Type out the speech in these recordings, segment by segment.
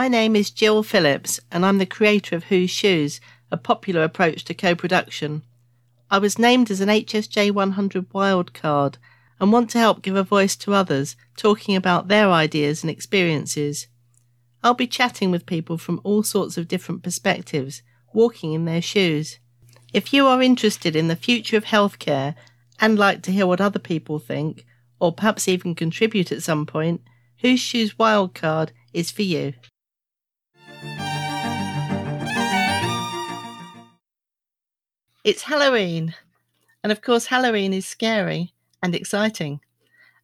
My name is Jill Phillips, and I'm the creator of Whose Shoes, a popular approach to co production. I was named as an HSJ 100 wildcard and want to help give a voice to others talking about their ideas and experiences. I'll be chatting with people from all sorts of different perspectives, walking in their shoes. If you are interested in the future of healthcare and like to hear what other people think, or perhaps even contribute at some point, Whose Shoes Wildcard is for you. It's Halloween. And of course, Halloween is scary and exciting.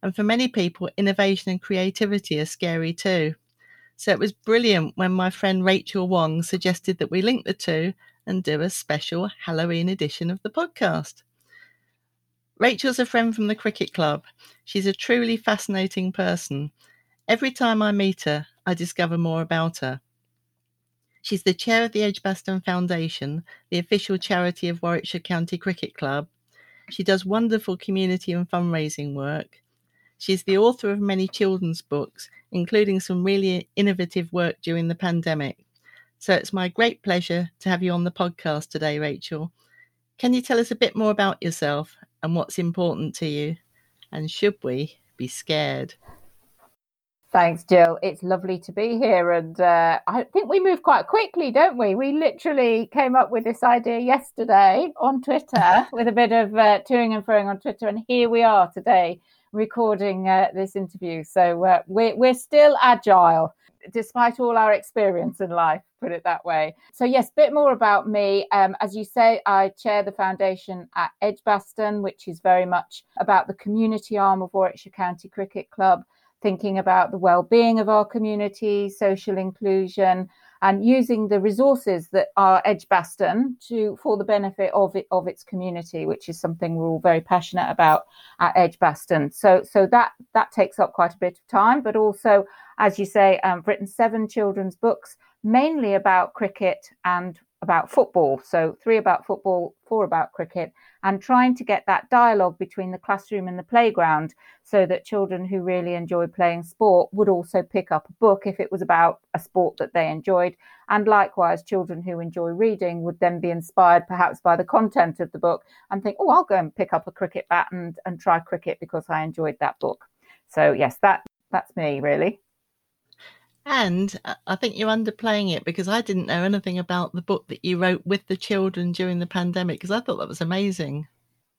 And for many people, innovation and creativity are scary too. So it was brilliant when my friend Rachel Wong suggested that we link the two and do a special Halloween edition of the podcast. Rachel's a friend from the cricket club. She's a truly fascinating person. Every time I meet her, I discover more about her. She's the chair of the Edgbaston Foundation, the official charity of Warwickshire County Cricket Club. She does wonderful community and fundraising work. She's the author of many children's books, including some really innovative work during the pandemic. So it's my great pleasure to have you on the podcast today, Rachel. Can you tell us a bit more about yourself and what's important to you? And should we be scared? Thanks, Jill. It's lovely to be here. And uh, I think we move quite quickly, don't we? We literally came up with this idea yesterday on Twitter with a bit of uh, toing and froing on Twitter. And here we are today recording uh, this interview. So uh, we're, we're still agile despite all our experience in life, put it that way. So, yes, a bit more about me. Um, as you say, I chair the foundation at Edgbaston, which is very much about the community arm of Warwickshire County Cricket Club thinking about the well-being of our community, social inclusion, and using the resources that are Edgbaston to for the benefit of it of its community, which is something we're all very passionate about at Edgbaston. So so that that takes up quite a bit of time, but also, as you say, um, I've written seven children's books, mainly about cricket and about football. So three about football, four about cricket, and trying to get that dialogue between the classroom and the playground so that children who really enjoy playing sport would also pick up a book if it was about a sport that they enjoyed. And likewise, children who enjoy reading would then be inspired perhaps by the content of the book and think, oh, I'll go and pick up a cricket bat and, and try cricket because I enjoyed that book. So yes, that that's me really. And uh, I think you're underplaying it because I didn't know anything about the book that you wrote with the children during the pandemic because I thought that was amazing.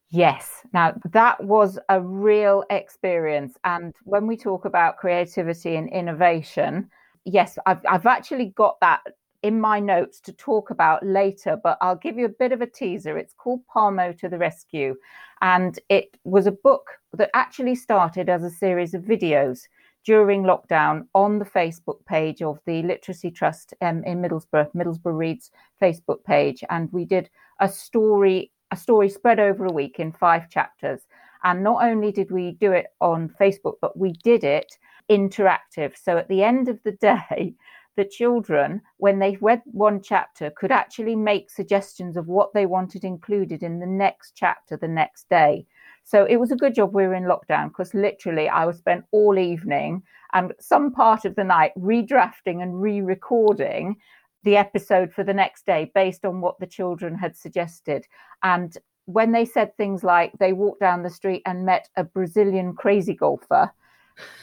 Yes. Now, that was a real experience. And when we talk about creativity and innovation, yes, I've, I've actually got that in my notes to talk about later, but I'll give you a bit of a teaser. It's called Palmo to the Rescue. And it was a book that actually started as a series of videos during lockdown on the Facebook page of the Literacy Trust um, in Middlesbrough, Middlesbrough Reads Facebook page, and we did a story a story spread over a week in five chapters. And not only did we do it on Facebook, but we did it interactive. So at the end of the day, the children, when they read one chapter, could actually make suggestions of what they wanted included in the next chapter the next day. So it was a good job we were in lockdown because literally I was spent all evening and some part of the night redrafting and re recording the episode for the next day based on what the children had suggested. And when they said things like they walked down the street and met a Brazilian crazy golfer,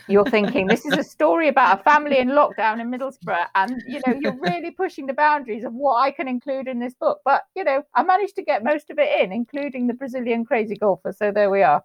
you're thinking this is a story about a family in lockdown in Middlesbrough, and you know you're really pushing the boundaries of what I can include in this book. But you know, I managed to get most of it in, including the Brazilian crazy golfer. So there we are.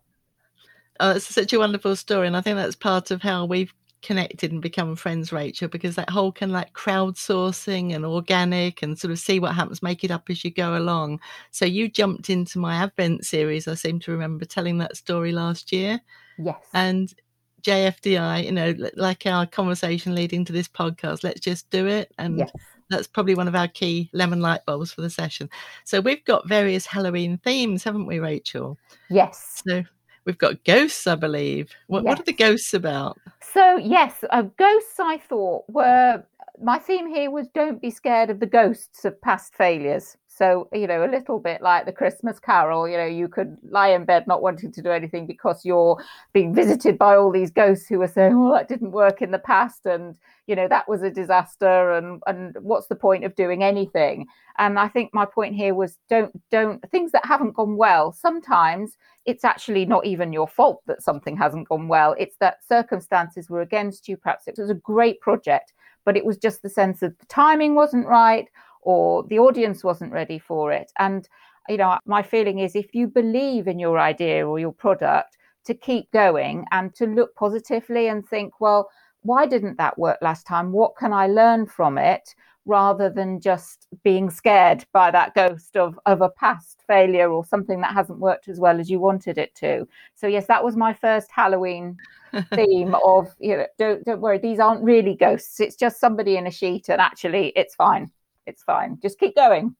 Oh, it's such a wonderful story, and I think that's part of how we've connected and become friends, Rachel, because that whole kind of like crowdsourcing and organic and sort of see what happens, make it up as you go along. So you jumped into my Advent series. I seem to remember telling that story last year. Yes. And JFDI, you know, like our conversation leading to this podcast, let's just do it. And yes. that's probably one of our key lemon light bulbs for the session. So we've got various Halloween themes, haven't we, Rachel? Yes. So we've got ghosts, I believe. What, yes. what are the ghosts about? So, yes, uh, ghosts, I thought, were my theme here was don't be scared of the ghosts of past failures. So, you know, a little bit like the Christmas carol, you know, you could lie in bed not wanting to do anything because you're being visited by all these ghosts who are saying, well, that didn't work in the past. And, you know, that was a disaster. And, and what's the point of doing anything? And I think my point here was don't, don't, things that haven't gone well, sometimes it's actually not even your fault that something hasn't gone well. It's that circumstances were against you. Perhaps it was a great project, but it was just the sense that the timing wasn't right or the audience wasn't ready for it. And, you know, my feeling is if you believe in your idea or your product, to keep going and to look positively and think, well, why didn't that work last time? What can I learn from it? Rather than just being scared by that ghost of, of a past failure or something that hasn't worked as well as you wanted it to. So yes, that was my first Halloween theme of, you know, don't don't worry, these aren't really ghosts. It's just somebody in a sheet and actually it's fine it's fine. Just keep going.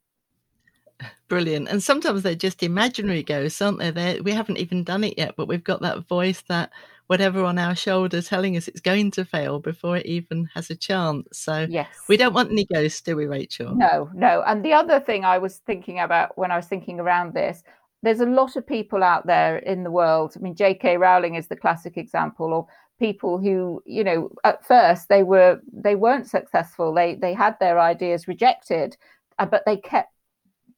Brilliant. And sometimes they're just imaginary ghosts, aren't they? They're, we haven't even done it yet, but we've got that voice, that whatever on our shoulder telling us it's going to fail before it even has a chance. So yes. we don't want any ghosts, do we, Rachel? No, no. And the other thing I was thinking about when I was thinking around this, there's a lot of people out there in the world. I mean, J.K. Rowling is the classic example of people who you know at first they were they weren't successful. They they had their ideas rejected uh, but they kept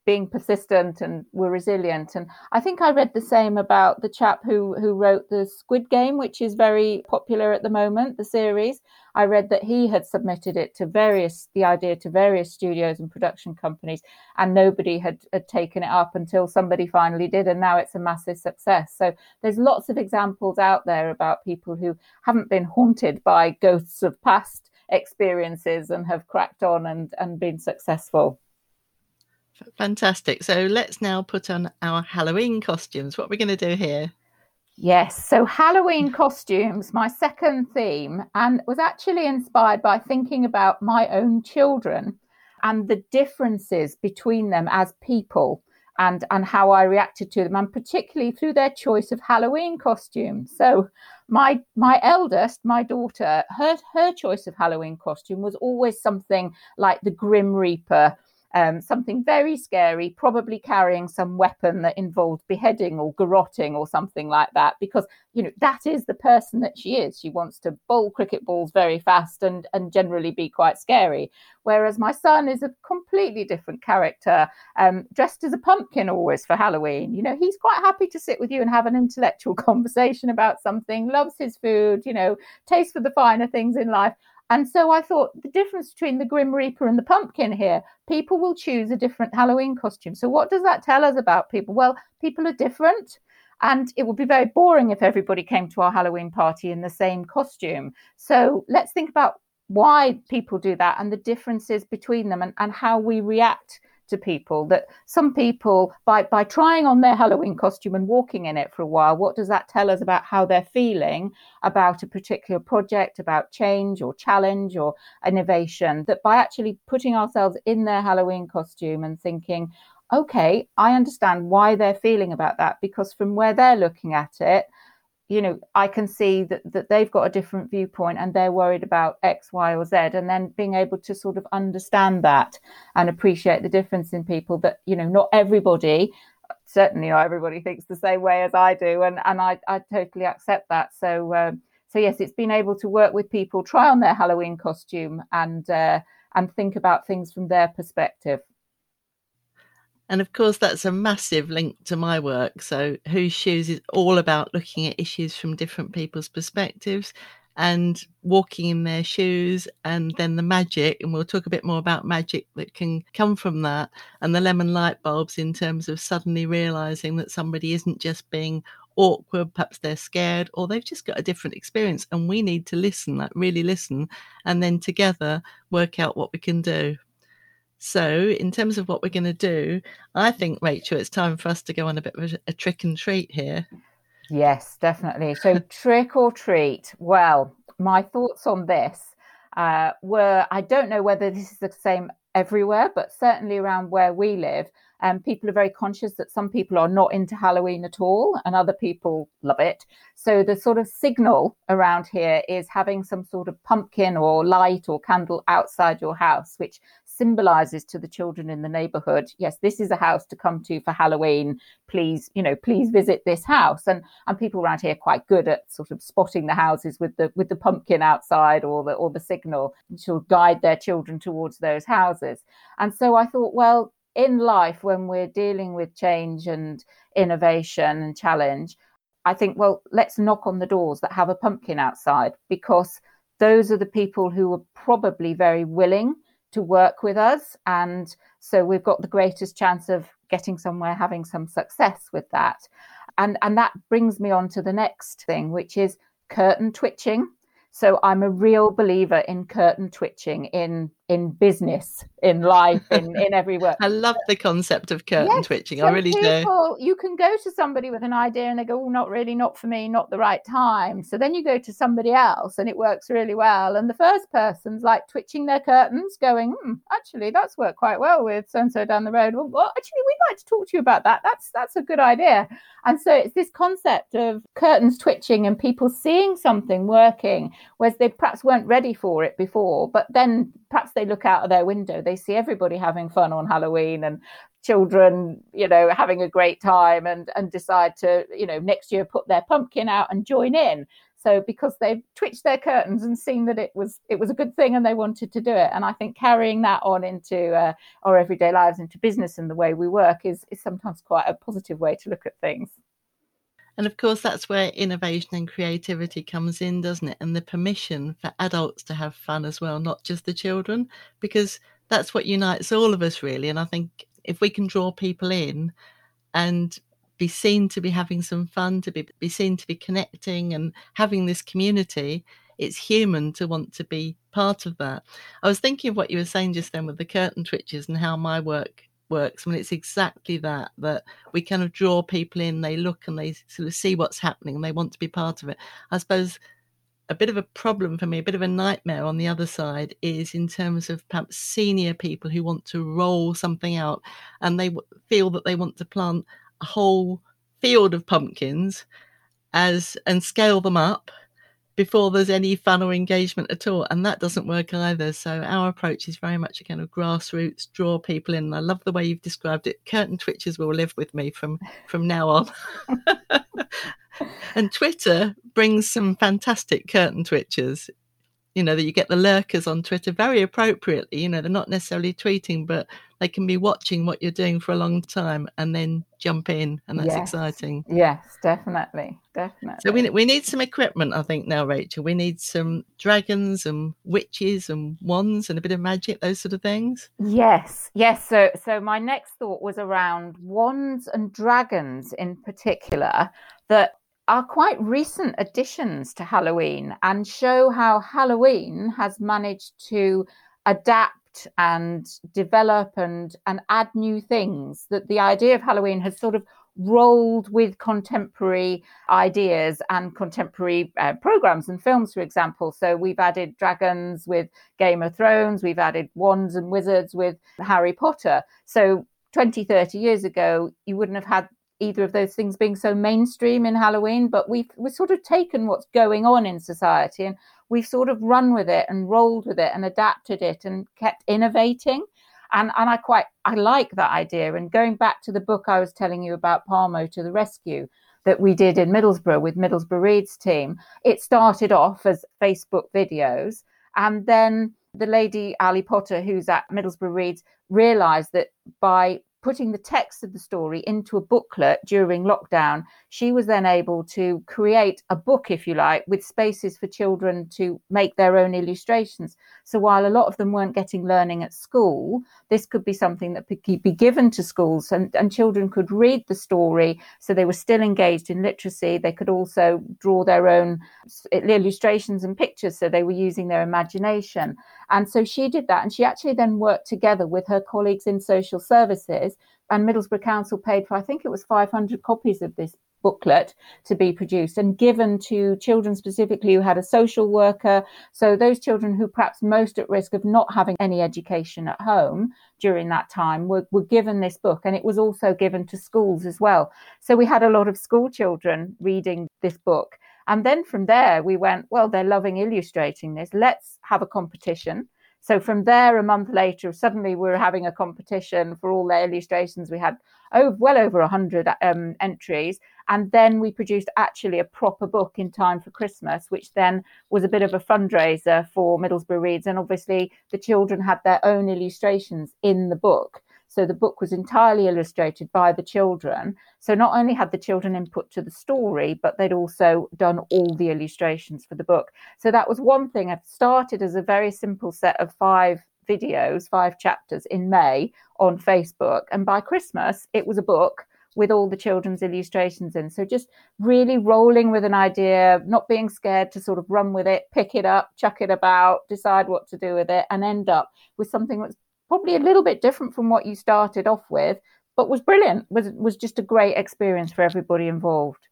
being persistent and were resilient. And I think I read the same about the chap who who wrote the Squid Game, which is very popular at the moment, the series. I read that he had submitted it to various the idea to various studios and production companies, and nobody had, had taken it up until somebody finally did, and now it's a massive success. So there's lots of examples out there about people who haven't been haunted by ghosts of past experiences and have cracked on and, and been successful. Fantastic. So let's now put on our Halloween costumes. What are we going to do here? Yes, so Halloween costumes, my second theme, and was actually inspired by thinking about my own children and the differences between them as people and, and how I reacted to them, and particularly through their choice of Halloween costume. So my my eldest, my daughter, her her choice of Halloween costume was always something like the Grim Reaper um, something very scary, probably carrying some weapon that involved beheading or garroting or something like that, because you know that is the person that she is. She wants to bowl cricket balls very fast and and generally be quite scary. Whereas my son is a completely different character, um, dressed as a pumpkin always for Halloween. You know, he's quite happy to sit with you and have an intellectual conversation about something. Loves his food. You know, taste for the finer things in life. And so I thought the difference between the Grim Reaper and the pumpkin here, people will choose a different Halloween costume. So what does that tell us about people? Well, people are different. And it would be very boring if everybody came to our Halloween party in the same costume. So let's think about why people do that and the differences between them and, and how we react to people that some people by by trying on their halloween costume and walking in it for a while what does that tell us about how they're feeling about a particular project about change or challenge or innovation? That by actually putting ourselves in their halloween costume and thinking okay i understand why they're feeling about that because from where they're looking at it you know, I can see that, that they've got a different viewpoint and they're worried about X, Y, or Z. And then being able to sort of understand that and appreciate the difference in people that, you know, not everybody, certainly not everybody thinks the same way as I do. And, and I, I totally accept that. So, um, so yes, it's been able to work with people, try on their Halloween costume and, uh, and think about things from their perspective. And of course, that's a massive link to my work. So, Whose Shoes is all about looking at issues from different people's perspectives and walking in their shoes, and then the magic. And we'll talk a bit more about magic that can come from that, and the lemon light bulbs in terms of suddenly realizing that somebody isn't just being awkward, perhaps they're scared, or they've just got a different experience. And we need to listen, like really listen, and then together work out what we can do. So, in terms of what we're going to do, I think, Rachel, it's time for us to go on a bit of a, a trick and treat here. Yes, definitely. So, trick or treat. Well, my thoughts on this uh, were I don't know whether this is the same everywhere, but certainly around where we live, Um, people are very conscious that some people are not into Halloween at all and other people love it. So the sort of signal around here is having some sort of pumpkin or light or candle outside your house, which symbolizes to the children in the neighborhood yes this is a house to come to for halloween. Please you know please visit this house. And and people around here are quite good at sort of spotting the houses with the with the pumpkin outside or the or the signal to guide their children towards those houses. And so i thought well in life when we're dealing with change and innovation and challenge i think well let's knock on the doors that have a pumpkin outside because those are the people who are probably very willing to work with us. And so we've got the greatest chance of getting somewhere, having some success with that. And, and that brings me on to the next thing, which is curtain twitching. So I'm a real believer in curtain twitching in in business, in life, in, in every work. I love the concept of curtain yes, twitching. I really people, do. You can go to somebody with an idea and they go, oh, not really, not for me, not the right time. So then you go to somebody else and it works really well. And the first person's like twitching their curtains, going, hmm, actually, that's worked quite well with so and so down the road. Well, well, actually, we'd like to talk to you about that. That's that's a good idea. And so it's this concept of curtains twitching and people seeing something working, whereas they perhaps weren't ready for it before, but then perhaps they look out of their window, they see everybody having fun on Halloween and children, you know, having a great time and and decide to, you know, next year put their pumpkin out and join in. So because they've twitched their curtains and seen that it was it was a good thing and they wanted to do it, and I think carrying that on into uh, our everyday lives, into business and the way we work is is sometimes quite a positive way to look at things. And of course, that's where innovation and creativity comes in, doesn't it? And the permission for adults to have fun as well, not just the children, because that's what unites all of us, really. And I think if we can draw people in and be seen to be having some fun, to be, be seen to be connecting and having this community, it's human to want to be part of that. I was thinking of what you were saying just then with the curtain twitches and how my work works when it's exactly that that we kind of draw people in they look and they sort of see what's happening and they want to be part of it. I suppose a bit of a problem for me a bit of a nightmare on the other side is in terms of perhaps senior people who want to roll something out and they feel that they want to plant a whole field of pumpkins as and scale them up before there's any fun or engagement at all. And that doesn't work either. So our approach is very much a kind of grassroots, draw people in. And I love the way you've described it. Curtain twitches will live with me from from now on. and Twitter brings some fantastic curtain twitches. you know that you get the lurkers on twitter very appropriately you know they're not necessarily tweeting but they can be watching what you're doing for a long time and then jump in and that's yes. exciting. Yes definitely definitely. So we, we need some equipment i think now rachel. We need some dragons and witches and wands and a bit of magic those sort of things. Yes yes. So so my next thought was around wands and dragons in particular that are quite recent additions to Halloween and show how Halloween has managed to adapt and develop and and add new things that the idea of Halloween has sort of rolled with contemporary ideas and contemporary uh, programs and films for example. So we've added dragons with game of thrones we've added wands and wizards with harry potter. So 20 30 years ago you wouldn't have had either of those things being so mainstream in Halloween, but we've we've sort of taken what's going on in society and we've sort of run with it and rolled with it and adapted it and kept innovating. And and I quite I like that idea. And going back to the book I was telling you about Palmo to the rescue that we did in Middlesbrough with Middlesbrough Reads team, it started off as Facebook videos and then the lady Ali Potter, who's at Middlesbrough Reads, realised that by putting the text of the story into a booklet during lockdown, she was then able to create a book, if you like, with spaces for children to make their own illustrations. So while a lot of them weren't getting learning at school, this could be something that could be given to schools and, and children could read the story. So they were still engaged in literacy. They could also draw their own illustrations and pictures. So they were using their imagination. And so she did that. And she actually then worked together with her colleagues in social services. And Middlesbrough Council paid for, I think it was 500 copies of this booklet to be produced and given to children specifically who had a social worker. So those children who perhaps most at risk of not having any education at home during that time were, were given this book and it was also given to schools as well. So we had a lot of school children reading this book. And then from there, we went, well, they're loving illustrating this. Let's have a competition. So from there, a month later, suddenly we were having a competition for all their illustrations. We had oh, well over 100 um, entries. And then we produced actually a proper book in time for Christmas, which then was a bit of a fundraiser for Middlesbrough Reads. And obviously, the children had their own illustrations in the book. So the book was entirely illustrated by the children. So not only had the children input to the story, but they'd also done all the illustrations for the book. So that was one thing. It started as a very simple set of five videos, five chapters in May on Facebook. And by Christmas, it was a book with all the children's illustrations in. So just really rolling with an idea, not being scared to sort of run with it, pick it up, chuck it about, decide what to do with it, and end up with something that's probably a little bit different from what you started off with, but was brilliant. Was was just a great experience for everybody involved.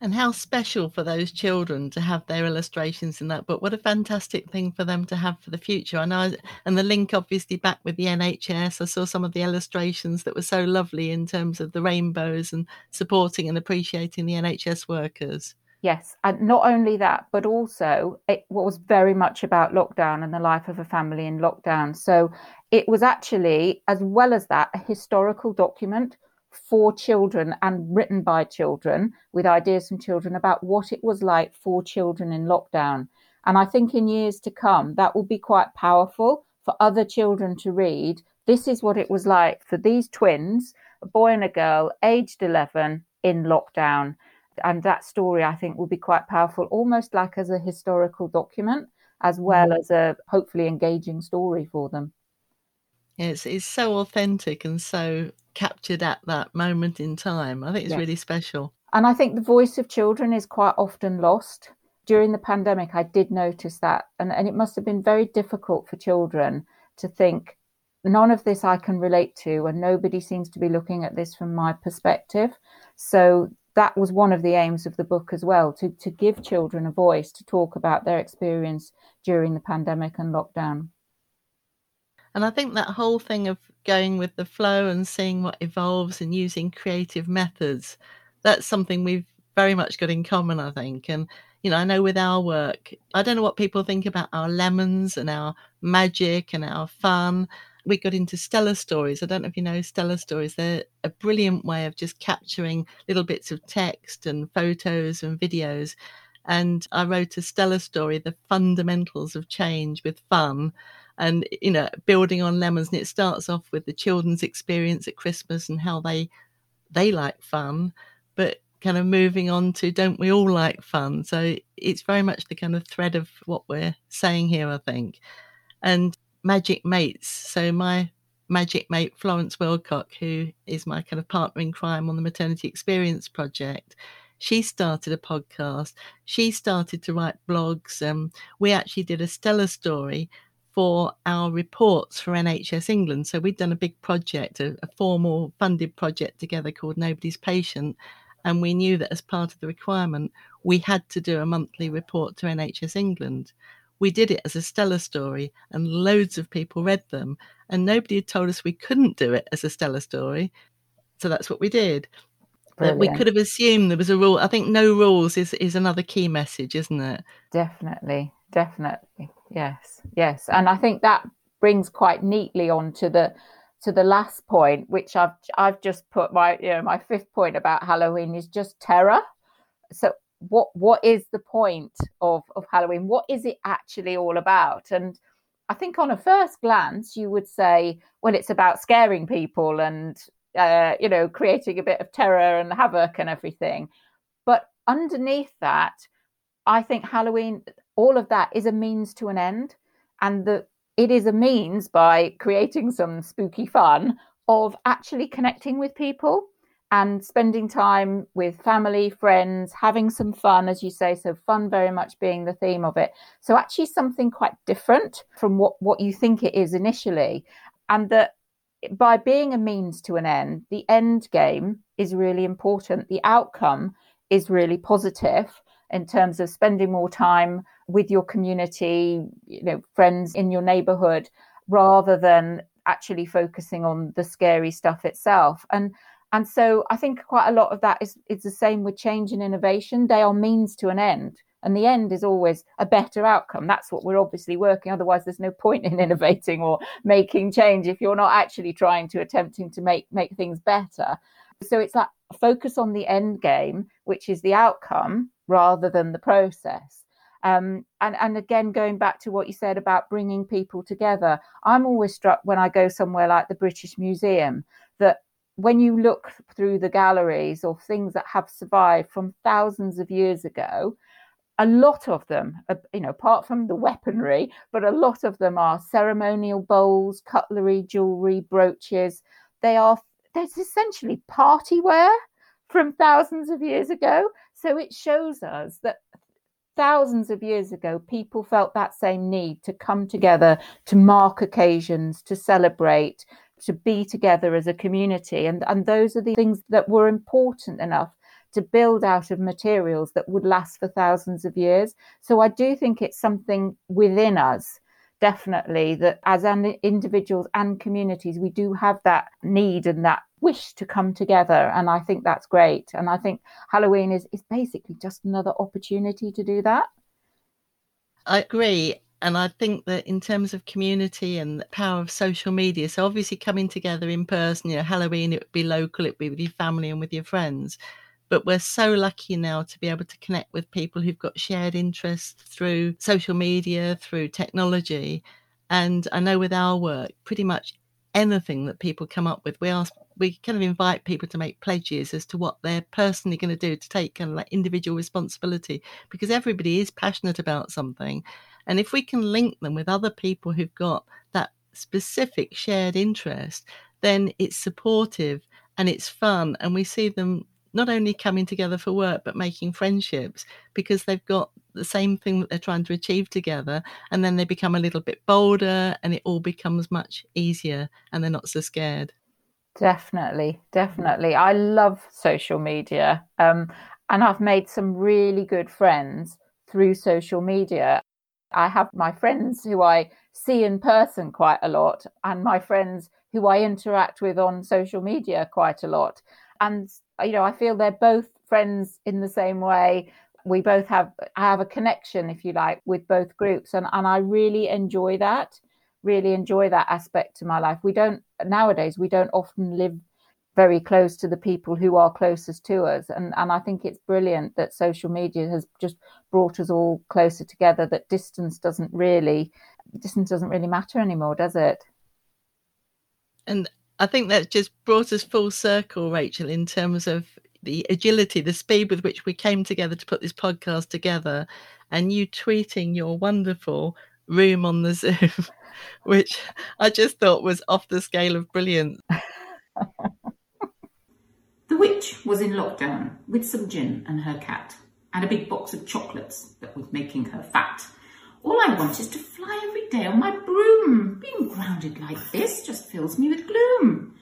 And how special for those children to have their illustrations in that book. What a fantastic thing for them to have for the future. And I and the link obviously back with the NHS. I saw some of the illustrations that were so lovely in terms of the rainbows and supporting and appreciating the NHS workers. Yes, and not only that, but also it was very much about lockdown and the life of a family in lockdown. So it was actually, as well as that, a historical document for children and written by children with ideas from children about what it was like for children in lockdown. And I think in years to come, that will be quite powerful for other children to read. This is what it was like for these twins, a boy and a girl, aged 11, in lockdown and that story I think will be quite powerful, almost like as a historical document, as well mm. as a hopefully engaging story for them. It's it's so authentic and so captured at that moment in time. I think it's yes. really special. And I think the voice of children is quite often lost. During the pandemic, I did notice that, and, and it must have been very difficult for children to think, none of this I can relate to, and nobody seems to be looking at this from my perspective. So that was one of the aims of the book as well to, to give children a voice to talk about their experience during the pandemic and lockdown. And I think that whole thing of going with the flow and seeing what evolves and using creative methods, that's something we've very much got in common, I think. And, you know, I know with our work, I don't know what people think about our lemons and our magic and our fun we got into Stella stories. I don't know if you know Stella stories. They're a brilliant way of just capturing little bits of text and photos and videos. And I wrote a Stella story, The Fundamentals of Change with Fun. And, you know, building on lemons. And it starts off with the children's experience at Christmas and how they they like fun, but kind of moving on to don't we all like fun? So it's very much the kind of thread of what we're saying here, I think. And magic mates. So my magic mate Florence Wilcock, who is my kind of partner in crime on the Maternity Experience Project, she started a podcast. She started to write blogs. Um, we actually did a Stella story for our reports for NHS England. So we'd done a big project, a, a formal funded project together called Nobody's Patient. And we knew that as part of the requirement, we had to do a monthly report to NHS England we did it as a Stella story, and loads of people read them. And nobody had told us we couldn't do it as a Stella story. So that's what we did. Brilliant. We could have assumed there was a rule. I think no rules is, is another key message, isn't it? Definitely. Definitely. Yes. Yes. And I think that brings quite neatly on to the to the last point, which I've I've just put my you know my fifth point about Halloween is just terror. So what what is the point of of Halloween? What is it actually all about? And I think on a first glance, you would say, well, it's about scaring people and uh, you know creating a bit of terror and havoc and everything. But underneath that, I think Halloween, all of that is a means to an end, and the it is a means by creating some spooky fun of actually connecting with people and spending time with family, friends, having some fun, as you say. So, fun very much being the theme of it. So, actually, something quite different from what, what you think it is initially. And that by being a means to an end, the end game is really important. The outcome is really positive in terms of spending more time with your community, you know, friends in your neighborhood, rather than actually focusing on the scary stuff itself. And and so I think quite a lot of that is is the same with change and innovation. They are means to an end. And the end is always a better outcome. That's what we're obviously working. Otherwise, there's no point in innovating or making change if you're not actually trying to attempting to make make things better. So it's that focus on the end game, which is the outcome rather than the process. Um, and, and again, going back to what you said about bringing people together, I'm always struck when I go somewhere like the British Museum when you look through the galleries of things that have survived from thousands of years ago, a lot of them, uh, you know, apart from the weaponry, but a lot of them are ceremonial bowls, cutlery, jewelry, brooches. They are, there's essentially party wear from thousands of years ago. So it shows us that thousands of years ago, people felt that same need to come together, to mark occasions, to celebrate, to be together as a community. And, and those are the things that were important enough to build out of materials that would last for thousands of years. So I do think it's something within us, definitely, that as an individuals and communities, we do have that need and that wish to come together. And I think that's great. And I think Halloween is, is basically just another opportunity to do that. I agree. And I think that in terms of community and the power of social media, so obviously coming together in person, you know, Halloween, it would be local, it would be with your family and with your friends. But we're so lucky now to be able to connect with people who've got shared interests through social media, through technology. And I know with our work, pretty much anything that people come up with, we ask, we kind of invite people to make pledges as to what they're personally going to do to take kind of like individual responsibility because everybody is passionate about something. And if we can link them with other people who've got that specific shared interest, then it's supportive and it's fun. And we see them not only coming together for work, but making friendships because they've got the same thing that they're trying to achieve together. And then they become a little bit bolder and it all becomes much easier and they're not so scared. Definitely, definitely. I love social media. Um, and I've made some really good friends through social media. I have my friends who I see in person quite a lot, and my friends who I interact with on social media quite a lot. And you know, I feel they're both friends in the same way. We both have have a connection, if you like, with both groups, and and I really enjoy that. Really enjoy that aspect to my life. We don't nowadays. We don't often live very close to the people who are closest to us. And, and I think it's brilliant that social media has just brought us all closer together, that distance doesn't really, distance doesn't really matter anymore, does it? And I think that just brought us full circle, Rachel, in terms of the agility, the speed with which we came together to put this podcast together, and you tweeting your wonderful room on the Zoom, which I just thought was off the scale of brilliant. the witch was in lockdown with some gin and her cat, and a big box of chocolates that was making her fat. All I want is to fly every day on my broom. Being grounded like this just fills me with gloom.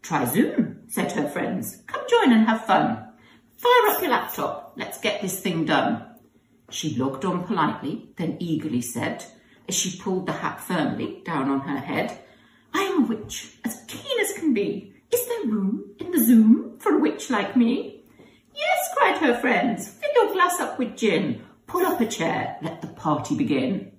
Try Zoom, said her friends. Come join and have fun. Fire up your laptop. Let's get this thing done. She logged on politely, then eagerly said, as she pulled the hat firmly down on her head, I am a witch, as keen as can be. Is there room in the Zoom for a witch like me? Yes, cried her friends. Fill your glass up with gin. Pull up a chair. Let the party begin.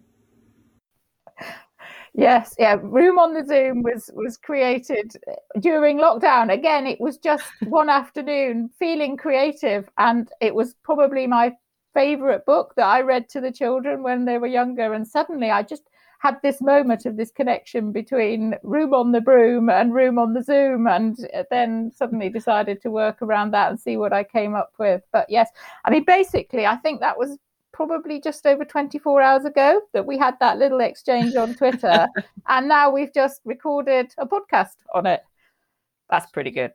Yes, yeah. Room on the Zoom was was created during lockdown. Again, it was just one afternoon, feeling creative, and it was probably my favorite book that I read to the children when they were younger. And suddenly, I just had this moment of this connection between room on the broom and room on the Zoom, and then suddenly decided to work around that and see what I came up with. But yes, I mean, basically, I think that was probably just over 24 hours ago that we had that little exchange on Twitter. and now we've just recorded a podcast on it. That's pretty good.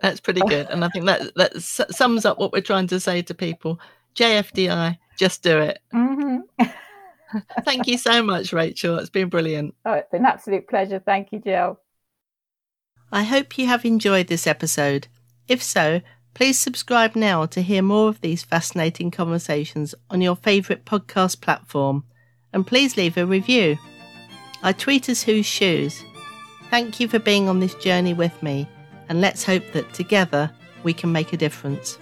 That's pretty good. And I think that, that sums up what we're trying to say to people. JFDI, just do it. Mm-hmm. Thank you so much, Rachel. It's been brilliant. Oh, it's been an absolute pleasure. Thank you, Jill. I hope you have enjoyed this episode. If so, please subscribe now to hear more of these fascinating conversations on your favourite podcast platform. And please leave a review. I tweet as Whose Shoes. Thank you for being on this journey with me, and let's hope that together we can make a difference.